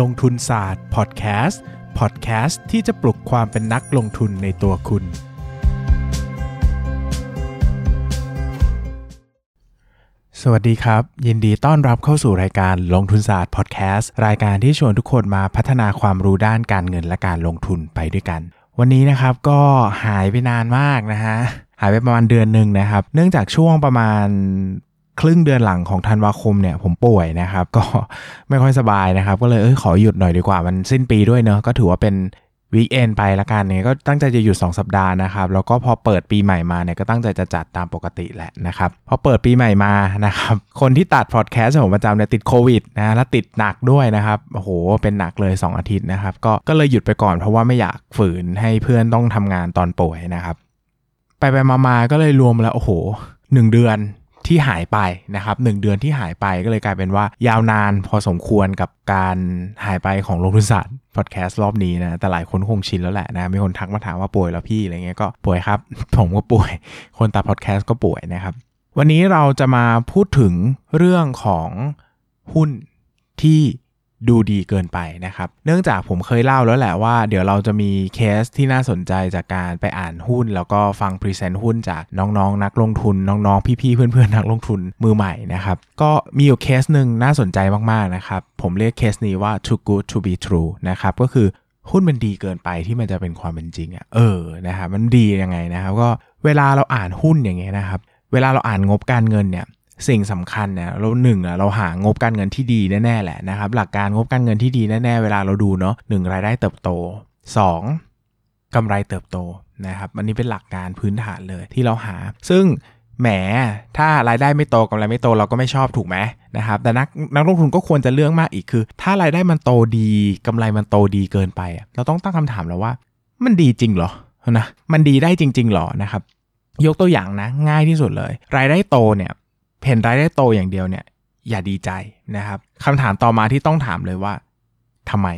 ลงทุนศาสตร์พอดแคสต์พอดแคสต์ที่จะปลุกความเป็นนักลงทุนในตัวคุณ สวัสดีครับ ยินดีต้อนรับเข้าสู่รายการลงทุนศาสตร์พอดแคสต์รายการที่ชวนทุกคนมาพัฒนาความรู้ด้านการเงินและการลงทุนไปด้วยกัน วันนี้นะครับก็หายไปนานมากนะฮะหายไปประมาณเดือนหนึ่งนะครับ เนื่องจากช่วงประมาณ ครึ่งเดือนหลังของธันวาคมเนี่ยผมป่วยนะครับ ก็ไม่ค่อยสบายนะครับ ก็เลยเออขอหยุดหน่อยดีกว่ามันสิ้นปีด้วยเนอะก็ถือว่าเป็นวีคเอนไปละกันเนี่ยก็ตั้งใจจะหยุด 2 สัปดาห์นะครับ แล้วก็พอเปิดปีใหม่มาเนี่ยก็ตั้งใจจะจัดตามปกติแหละนะครับ พอเปิดปีใหม่มานะครับ คนที่ตัดพอดแคสต์ของผมประจำเนี่ยติดโควิดนะแล้วติดหนักด้วยนะครับโอ้โหเป็นหนักเลย 2 อาทิตย์นะครับ ก็ก็เลยหยุดไปก่อนเพราะว่าไม่อยากฝืนให้เพื่อนต้องทำงานตอนป่วยนะครับ ไปไปมาๆก็เลยรวมแล้วโอ้โหหนึ่งเดือน ที่หายไปนะครับหนึ่งเดือนที่หายไปก็เลยกลายเป็นว่ายาวนานพอสมควรกับการหายไปของลงทุนศาสตร์พอดแคสต์รอบนี้นะแต่หลายคนคงชินแล้วแหละนะมีคนทักมาถามว่าป่วยแล้วพี่อะไรเงี้ยก็ป่วยครับ ผมก็ป่วย คนตัดพอดแคสต์ก็ป่วยนะครับ วันนี้เราจะมาพูดถึงเรื่องของหุ้นที่ ดูดีเกินไปนะครับ เนื่องจากผมเคยเล่าแล้วแหละว่า เดี๋ยวเราจะมีเคสที่น่าสนใจจากการไปอ่านหุ้น แล้วก็ฟังพรีเซนต์หุ้นจากน้องๆ นักลงทุน น้องๆ พี่ๆ เพื่อนๆ นักลงทุนมือใหม่นะครับ ก็มีอยู่เคสหนึ่งน่าสนใจมากๆ นะครับ ผมเรียกเคสนี้ว่า too good to be true นะครับ ก็คือหุ้นมันดีเกินไปที่มันจะเป็นความเป็นจริงอะ่ะ เออ นะครับ มันดียังไงนะครับ ก็เวลาเราอ่านหุ้นอย่างเงี้ยนะครับ เวลาเราอ่านงบการเงินเนี่ย สิ่งสำคัญเนี่ยเราหนึ่งอะเราหางบการเงินที่ดีแน่ๆแหละนะครับ หลักการงบการเงินที่ดีแน่ๆเวลาเราดูเนาะหนึ่งรายได้เติบโต 2. กำไรเติบโตนะครับอันนี้เป็นหลักการพื้นฐานเลยที่เราหา ซึ่งแหม ถ้ารายได้ไม่โตกำไรไม่โตเราก็ไม่ชอบถูกไหมนะครับ แต่นักนักลงทุนก็ควรจะเลือกมากอีกคือ ถ้ารายได้มันโตดีกำไรมันโตดีเกินไป เราต้องตั้งคำถามแล้วว่า มันดีจริงเหรอนะมันดีได้จริงๆหรอนะครับ ยกตัวอย่างนะง่ายที่สุดเลย รายได้โตเนี่ย เห็นรายได้โตอย่างเดียวเนี่ย อย่าดีใจนะครับคำถามต่อมาที่ต้องถามเลยว่าทำไม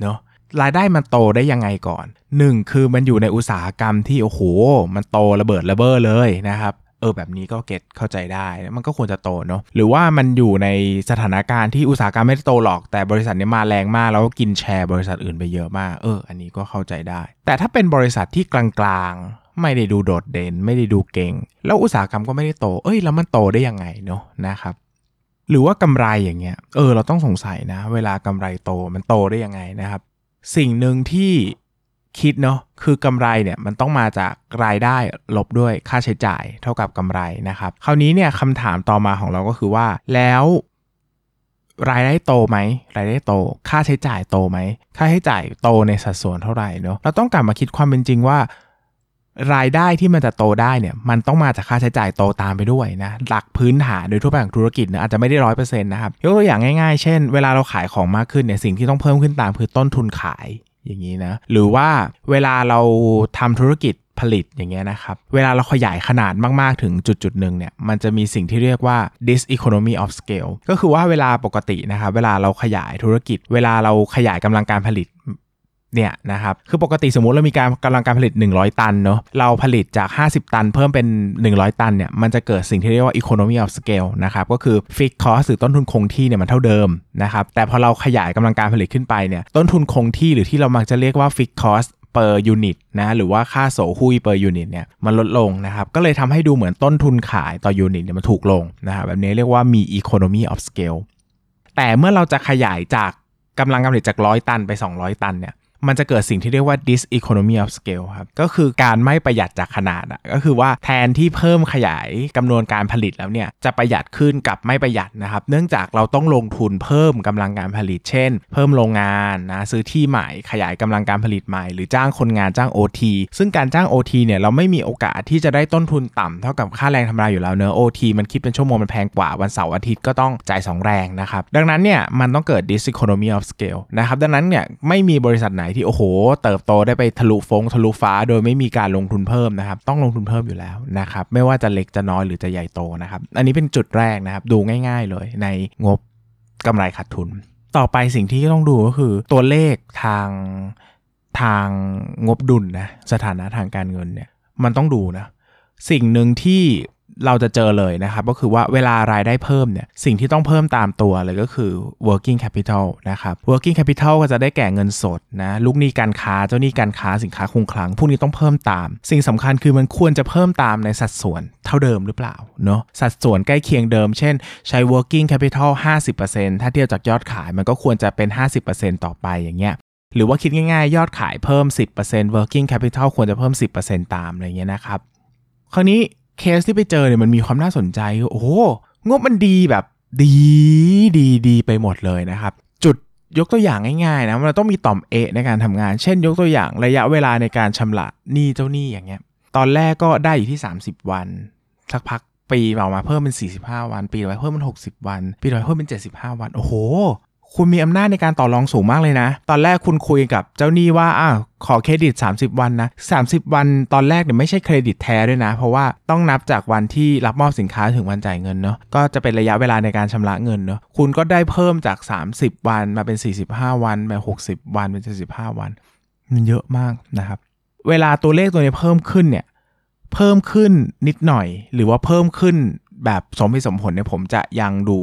เนาะรายได้มันโตได้ยังไงก่อน 1 คือมันอยู่ในอุตสาหกรรมที่โอ้โห มันโตระเบิดระเบ้อเลยนะครับเออแบบนี้ก็เก็ตเข้าใจได้ มันก็ควรจะโตเนาะหรือว่ามันอยู่ในสถานการณ์ที่อุตสาหกรรมไม่ได้โตหรอก แต่บริษัทนี้มาแรงมาก แล้วก็กินแชร์บริษัทอื่นไปเยอะมาก เออ อันนี้ก็เข้าใจได้ แต่ถ้าเป็นบริษัทที่กลาง ไม่ได้ดูโดดเด่น ไม่ได้ดูเก่ง แล้วอุตสาหกรรมก็ไม่ได้โต เอ้ยแล้วมันโตได้ยังไงเนาะนะครับหรือว่ากำไรอย่างเงี้ยเออเราต้องสงสัยนะ เวลากำไรโตมันโตได้ยังไงนะครับ สิ่งหนึ่งที่คิดเนาะคือกำไรเนี่ยมันต้องมาจากรายได้ลบด้วยค่าใช้จ่ายเท่ากับกำไรนะครับ คราวนี้เนี่ยคำถามต่อมาของเราก็คือว่าแล้วรายได้โตไหมรายได้โต ค่าใช้จ่ายโตไหมค่าใช้จ่ายโตในสัดส่วนเท่าไหร่เนาะเราต้องกลับมาคิดความเป็นจริงว่า รายได้ที่มันจะโตได้เนี่ยมันต้องมาจากค่าใช้จ่ายโตตามไปด้วยนะหลักพื้นฐานโดยทั่วไปของธุรกิจเนี่ยอาจจะไม่ได้ร้อยเปอร์เซ็นต์นะครับยกตัวอย่างง่ายๆ เช่น เวลาเราขายของมากขึ้นเนี่ยสิ่งที่ต้องเพิ่มขึ้นตามคือต้นทุนขายอย่างนี้นะหรือว่าเวลาเราทำธุรกิจผลิตอย่างเงี้ยนะครับ เวลาเราขยายขนาดมากๆถึงจุดจุดหนึ่งเนี่ยมันจะมีสิ่งที่เรียกว่า diseconomy of scale ก็คือว่าเวลาปกตินะครับเวลาเราขยายธุรกิจ เวลาเราขยายกำลังการผลิต เนี่ยนะครับคือปกติสมมุติเรามีการกำลังการผลิต 100 ตันเนาะเราผลิตจาก 50 ตัน เพิ่มเป็น 100 ตันเนี่ยมันจะเกิดสิ่งที่เรียกว่า economy of scale นะครับก็คือ fixed cost หรือต้นทุนคงที่เนี่ยมันเท่าเดิมนะครับแต่พอเราขยายกำลังการผลิตขึ้นไปเนี่ยต้นทุนคงที่หรือที่เรามักจะเรียกว่า fixed cost per unit นะหรือว่าค่าโสหุย per unit เนี่ยมันลดลงนะครับก็เลยทำให้ดูเหมือนต้นทุนขายต่อยูนิตเนี่ยมันถูกลงนะครับแบบนี้เรียกว่ามี economy of scale แต่เมื่อเราจะขยายจากกำลังการผลิตจาก 100 ตันไป 200 ตันเนี่ย มันจะเกิดสิ่งที่เรียกว่า diseconomy of scale ครับ ก็คือการไม่ประหยัดจากขนาดอะก็คือว่าแทนที่เพิ่มขยายจำนวนการผลิตแล้วเนี่ยจะประหยัดขึ้นกับไม่ประหยัดนะครับ เนื่องจากเราต้องลงทุนเพิ่มกำลังการผลิต เช่น เพิ่มโรงงานนะซื้อที่ใหม่ขยายกำลังการผลิตใหม่ หรือจ้างคนงานจ้าง OT ซึ่งการจ้าง OT เนี่ยเราไม่มีโอกาสที่จะได้ต้นทุนต่ำเท่ากับค่าแรงธรรมดาอยู่แล้วเนอะ OT มันคิดเป็นชั่วโมงมันแพงกว่าวันเสาร์อาทิตย์ก็ต้องจ่าย2แรงนะครับดังนั้นเนี่ยมันต้องเกิด diseconomy of scale นะครับดังนั้นเนี่ยไม่มีบริษัทไหนที่โอ้โห เติบโตได้ไปทะลุฟงทะลุฟ้า โดยไม่มีการลงทุนเพิ่มนะครับ ต้องลงทุนเพิ่มอยู่แล้วนะครับ ไม่ว่าจะเล็กจะน้อยหรือจะใหญ่โตนะครับ อันนี้เป็นจุดแรกนะครับ ดูง่าย ๆ เลยในงบกำไรขาดทุน ต่อไปสิ่งที่ต้องดูก็คือตัวเลขทางทางงบดุลนะสถานะทางการเงินเนี่ยมันต้องดูนะสิ่งหนึ่งที่ เราจะเจอเลยนะครับก็คือว่าเวลารายได้เพิ่มเนี่ยสิ่งที่ต้องเพิ่มตามตัวเลยก็คือ working capital นะครับ working capital ก็จะได้แก่เงินสดนะลูกหนี้การค้าเจ้าหนี้การค้าสินค้าคงคลังพวกนี้ต้องเพิ่มตาม สิ่งสำคัญคือมันควรจะเพิ่มตามในสัดส่วนเท่าเดิมหรือเปล่าเนาะสัดส่วนใกล้เคียงเดิม เช่นใช้ working capital 50%ถ้าเทียบจากยอดขายมันก็ควรจะเป็น 50%ต่อไปอย่างเงี้ยหรือว่าคิดง่ายๆ ยอดขายเพิ่ม 10% working capital ควรจะเพิ่ม 10%ตามอะไรเงี้ยนะครับคราวนี้ เคสที่ไปเจอเนี่ยมันมีความน่าสนใจ โอ้โหงบมันดีแบบดีดีดีไปหมดเลยนะครับ จุดยกตัวอย่างง่ายๆนะมันต้องมีต่อมเอในการทำงาน เช่น ยกตัวอย่างระยะเวลาในการชำระหนี้เจ้าหนี้อย่างเงี้ย ตอนแรกก็ได้อยู่ที่ 30 วัน สักพักปีออกมาเพิ่มเป็น 45 วัน ปีต่อไปเพิ่มเป็น 60 วัน ปีต่อไปเพิ่มเป็น 75 วัน โอ้โห คุณมีอำนาจในการต่อรองสูงมากเลยนะ ตอนแรกคุณคุยกับเจ้าหนี้ว่าอ้าวขอเครดิต 30 วันนะ 30 วันตอนแรกเนี่ยไม่ใช่เครดิตแท้ด้วยนะ เพราะว่าต้องนับจากวันที่รับมอบสินค้าถึงวันจ่ายเงินเนาะก็จะเป็นระยะเวลาในการชำระเงินเนาะคุณก็ได้เพิ่มจาก 30 วันมาเป็น 45 วันไป60 วันเป็น75วัน มันเยอะมากนะครับ เวลาตัวเลขตัวนี้เพิ่มขึ้นเนี่ยเพิ่มขึ้นนิดหน่อย หรือว่าเพิ่มขึ้นแบบสมเหตุสมผลเนี่ยผมจะยังดู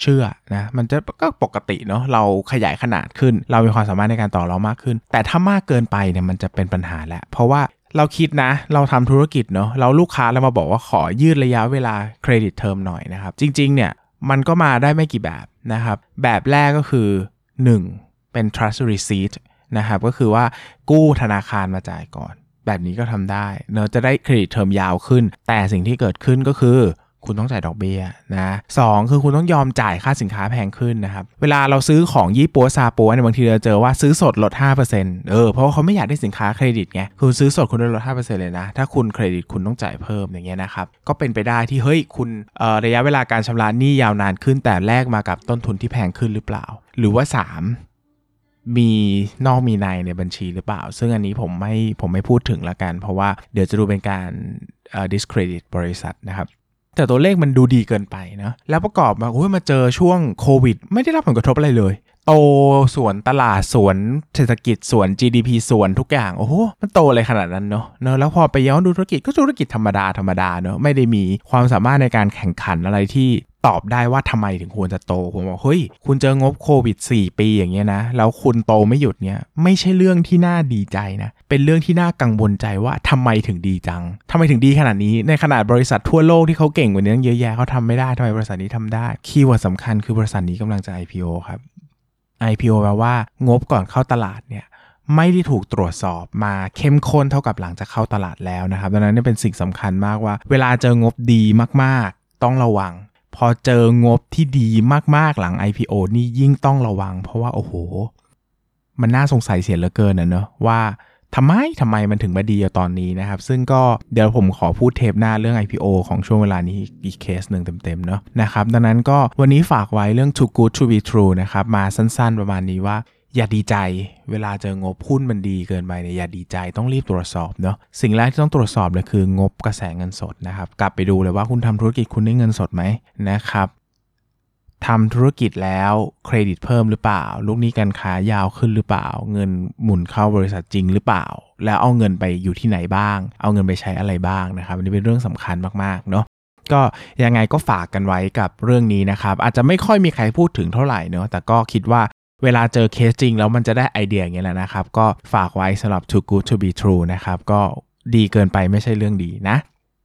เชื่อนะมันจะก็ปกติเนาะเราขยายขนาดขึ้น เรามีความสามารถในการต่อรองมากขึ้น แต่ถ้ามากเกินไปเนี่ยมันจะเป็นปัญหาแหละเพราะว่าเราคิดนะ เราทำธุรกิจเนาะเราลูกค้าเรามาบอกว่าขอยืดระยะเวลาเครดิตเทอมหน่อยนะครับ จริง ๆ เนี่ยมันก็มาได้ไม่กี่แบบนะครับ แบบแรกก็คือ 1. เป็น trust receipt นะครับก็คือว่ากู้ธนาคารมาจ่ายก่อน แบบนี้ก็ทำได้เนอะจะได้ credit term ยาวขึ้น แต่สิ่งที่เกิดขึ้นก็คือ คุณต้องจ่ายดอกเบี้ยนะสองคือคุณต้องยอมจ่ายค่าสินค้าแพงขึ้นนะครับ เวลาเราซื้อของยี่ปั๊วซาปั๊วเนี่ยบางทีเราเจอว่าซื้อสดลด 5%เออเพราะว่าเขาไม่อยากได้สินค้าเครดิตไงคุณซื้อสดคุณได้ลด 5%เลยนะ ถ้าคุณเครดิตคุณต้องจ่ายเพิ่มอย่างเงี้ยนะครับ ก็เป็นไปได้ที่เฮ้ยคุณออระยะเวลาการชำระหนี้ยาวนานขึ้น แต่แลกมากับต้นทุนที่แพงขึ้นหรือเปล่า หรือว่า 3มีนอกมีในในบัญชีหรือเปล่า ซึ่งอันนี้ผมไม่ผมไม่พูดถึงละกัน เพราะว่าเดี๋ยวจะดูเป็นการอ่อ discredit บริษัทนะครับ แต่ตัวเลขมันดูดีเกินไปนะแล้วประกอบมาโอ้ยมาเจอช่วงโควิด ไม่ได้รับผลกระทบอะไรเลย โตส่วนตลาดส่วนเศรษฐกิจส่วน GDP ส่วนทุกอย่าง โอ้โห มันโตอะไรขนาดนั้นเนาะเนอะแล้วพอไปย้อนดูธุรกิจก็ธุรกิจธรรมดาธรรมดาเนอะไม่ได้มีความสามารถในการแข่งขันอะไรที่ตอบได้ว่าทำไมถึงควรจะโต ผมบอกเฮ้ย คุณเจองบโควิด 4 ปีอย่างเงี้ยนะ แล้วคุณโตไม่หยุดเนี้ยไม่ใช่เรื่องที่น่าดีใจนะ เป็นเรื่องที่น่ากังวลใจว่าทำไมถึงดีจังทำไมถึงดีขนาดนี้ ในขนาดบริษัททั่วโลกที่เขาเก่งกว่านี้ตั้งเยอะแยะเขาทำไม่ได้ทำไมบริษัทนี้ทำได้ คีย์เวิร์ดสำคัญคือบริษัทนี้กำลังจะ IPO ครับ IPO แปลว่างบก่อนเข้าตลาดเนี่ยไม่ได้ถูกตรวจสอบมาเข้มข้นเท่ากับหลังจากเข้าตลาดแล้วนะครับดังนั้นนี่เป็นสิ่งสำคัญมากว่า เวลาเจองบดีมากๆ ต้องระวัง พอเจองบที่ดีมากๆหลัง IPO นี่ยิ่งต้องระวัง เพราะว่าโอ้โห มันน่าสงสัยเสียเหลือเกินนะเนอะว่า ทำไมทำไมมันถึงมาดีตอนนี้นะครับ ซึ่งก็เดี๋ยวผมขอพูดเทปหน้าเรื่อง IPO ของช่วงเวลานี้อีกเคสหนึ่งเต็มๆเนอะนะครับดังนั้นก็วันนี้ฝากไว้เรื่อง too good to be true นะครับมาสั้นๆประมาณนี้ว่าอย่าดีใจ เวลาเจองบหุ้นมันดีเกินไปเนี่ยอย่าดีใจต้องรีบตรวจสอบเนาะสิ่งแรกที่ต้องตรวจสอบเลยคืองบกระแสเงินสดนะครับ กลับไปดูเลยว่าคุณทำธุรกิจคุณได้เงินสดไหมนะครับ ทำธุรกิจแล้วเครดิตเพิ่มหรือเปล่า ลูกนี้การค้ายาวขึ้นหรือเปล่า เงินหมุนเข้าบริษัทจริงหรือเปล่า แล้วเอาเงินไปอยู่ที่ไหนบ้าง เอาเงินไปใช้อะไรบ้างนะครับอันนี้เป็นเรื่องสำคัญมากๆเนาะก็ยังไงก็ฝากกันไว้กับเรื่องนี้นะครับ อาจจะไม่ค่อยมีใครพูดถึงเท่าไหร่เนาะแต่ก็คิดว่าเวลาเจอเคสจริงแล้วมันจะได้ไอเดียอย่างเงี้ยแหละนะครับ ก็ฝากไว้สำหรับ too good to be true นะครับ ก็ดีเกินไปไม่ใช่เรื่องดีนะ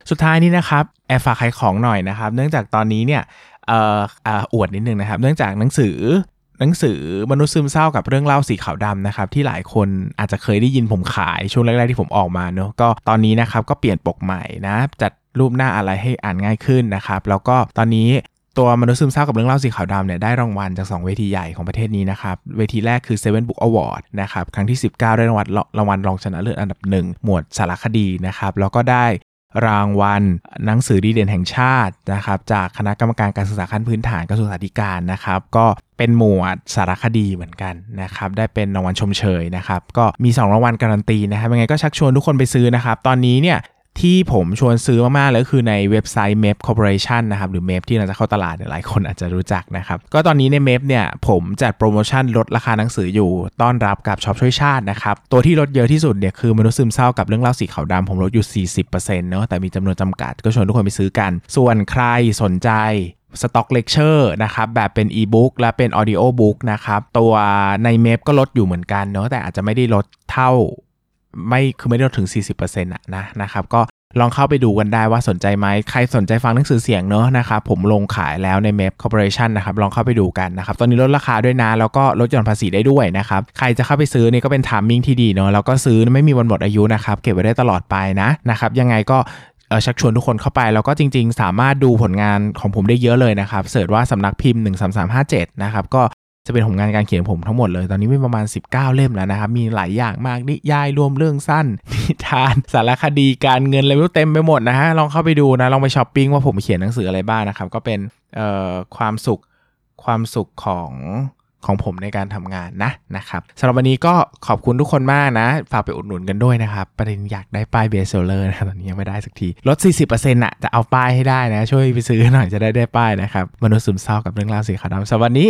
สุดท้ายนี้นะครับ แอบฝากขายของหน่อยนะครับ เนื่องจากตอนนี้เนี่ย เอ่อออวดนิดนึงนะครับ เนื่องจากหนังสือหนังสือมนุษย์ซึมเศร้ากับเรื่องเล่าสีขาวดำนะครับ ที่หลายคนอาจจะเคยได้ยินผมขายช่วงแรกๆที่ผมออกมาเนอะก็ตอนนี้นะครับก็เปลี่ยนปกใหม่นะจัดรูปหน้าอะไรให้อ่านง่ายขึ้นนะครับ แล้วก็ตอนนี้ตัวมนุษย์ซึมเศร้ากับเรื่องเล่าสีขาวดำเนี่ยได้รางวัลจาก 2 เวทีใหญ่ของประเทศนี้นะครับ เวทีแรกคือ Seven Book Award นะครับ ครั้งที่ 19 ได้รางวัลรางวัลรองชนะเลิศอันดับหนึ่งหมวดสารคดีนะครับ แล้วก็ได้ รางวัล หนังสือดีเด่นแห่งชาตินะครับจากคณะกรรมการการศึกษาขั้นพื้นฐานกระทรวงศึกษาธิการนะครับ ก็เป็นหมวดสารคดีเหมือนกันนะครับ ได้เป็นรางวัลชมเชยนะครับ ก็มี 2 รางวัลการันตีนะครับยังไงก็ชักชวนทุกคนไปซื้อนะครับ ตอนนี้เนี่ย ที่ผมชวนซื้อมากๆเลยคือในเว็บไซต์ MEP Corporation นะครับ หรือ MEP ที่เราจะเข้าตลาดหลายคนอาจจะรู้จักนะครับ ก็ตอนนี้ใน MEP เนี่ยผมจัดโปรโมชั่นลดราคาหนังสืออยู่ ต้อนรับกับช็อปช่วยชาตินะครับ ตัวที่ลดเยอะที่สุดเนี่ยคือมนุษย์ซึมเศร้ากับเรื่องเล่าสีขาวดำผมลดอยู่ 40%เนาะแต่มีจำนวนจำกัดก็ชวนทุกคนไปซื้อกัน ส่วนใครสนใจ Stock Lecture นะครับแบบเป็นอีบุ๊กและเป็น audiobook นะครับตัวใน MEB ก็ลดอยู่เหมือนกันเนาะแต่อาจจะไม่ได้ลดเท่า ไม่คือไม่ได้ถึง 40%อะนะนะครับก็ลองเข้าไปดูกันได้ว่าสนใจไหมใครสนใจฟังหนังสือเสียงเนอะนะครับผมลงขายแล้วใน MEB Corporation นะครับลองเข้าไปดูกันนะครับตอนนี้ลดราคาด้วยนะ แล้วก็ลดหย่อนภาษีได้ด้วยนะครับใครจะเข้าไปซื้อนี่ก็เป็น timing ที่ดีเนาะแล้วก็ซื้อไม่มีวันหมดอายุนะครับเก็บไว้ได้ตลอดไปนะนะครับยังไงก็เชักชวนทุกคนเข้าไป แล้วก็จริง ๆ สามารถดูผลงานของผมได้เยอะเลยนะครับเสิร์ชว่าสำนักพิมพ์ 13357 นะครับก็ จะเป็นผลงานการเขียนผมทั้งหมดเลย ตอนนี้มีประมาณ 19 เล่มแล้วนะครับ มีหลายอย่างมากนิยายรวมเรื่องสั้น นิทาน สารคดีการเงินอะไรไม่รู้เต็มไปหมดนะฮะ ลองเข้าไปดูนะ ลองไปช้อปปิ้งว่าผมเขียนหนังสืออะไรบ้างนะครับ ก็เป็นเอ่อความสุขความสุขของของผมในการทำงานนะนะครับสำหรับวันนี้ก็ขอบคุณทุกคนมากนะ ฝากไปอุดหนุนกันด้วยนะครับ ประเด็นอยากได้ป้าย best seller นะตอนนี้ยังไม่ได้สักที ลด 40%น่ะจะเอาป้ายให้ได้นะ ช่วยไปซื้อหน่อยจะได้ได้ป้ายนะครับ มนุษย์ซึมเศร้ากับเรื่องราวสีขาวดำสำหรับวันนี้